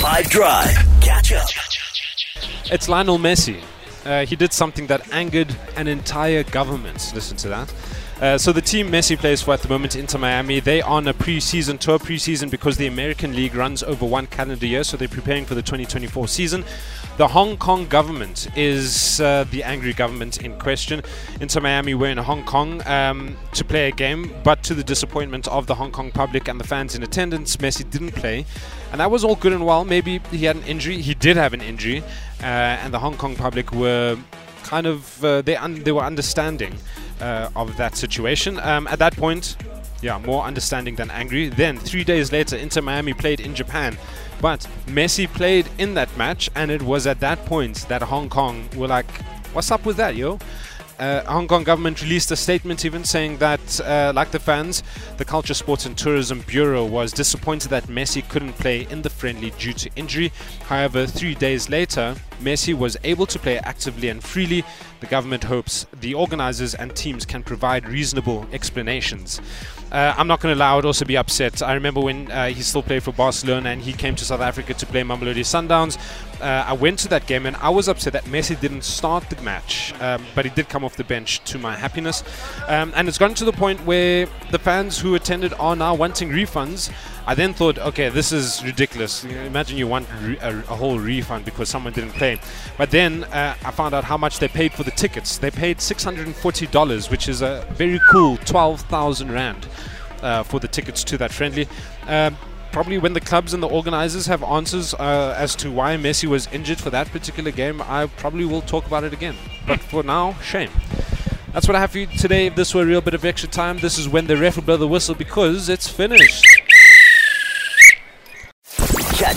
5 Drive. Catch up. It's Lionel Messi. Uh, he did something that angered an entire government. Listen to that. Uh, so the team Messi plays for at the moment, Inter Miami, they are on a pre-season tour. Pre-season because the American League runs over one calendar year, so they're preparing for the 2024 season. The Hong Kong government is uh, the angry government in question. Inter Miami were in Hong Kong um, to play a game, but to the disappointment of the Hong Kong public and the fans in attendance, Messi didn't play. And that was all good and well. Maybe he had an injury. He did have an injury, and the Hong Kong public were kind of uh, they they were understanding uh, of that situation. Um, at that point, yeah, more understanding than angry. Then three days later, Inter Miami played in Japan, but Messi played in that match, and it was at that point that Hong Kong were like, "What's up with that, yo?" Uh, Hong Kong government released a statement even saying that, uh, like the fans, the Culture, Sports and Tourism Bureau was disappointed that Messi couldn't play in the friendly due to injury. However, three days later, Messi was able to play actively and freely. The government hopes the organizers and teams can provide reasonable explanations. Uh, I'm not going to lie, I would also be upset. I remember when uh, he still played for Barcelona and he came to South Africa to play Mamelodi Sundowns. Uh, I went to that game and I was upset that Messi didn't start the match, um, but he did come off the bench to my happiness. Um, and it's gotten to the point where the fans who attended are now wanting refunds. I then thought, okay, this is ridiculous. You know, imagine you want a, a, whole refund because someone didn't play. But then uh, I found out how much they paid for the tickets. They paid $640, which is a very cool 12,000 Rand uh, for the tickets to that friendly. Um, probably when the clubs and the organizers have answers uh, as to why Messi was injured for that particular game, I probably will talk about it again. But for now, shame. That's what I have for you today. If this were a real bit of extra time, this is when the ref will blow the whistle because it's finished.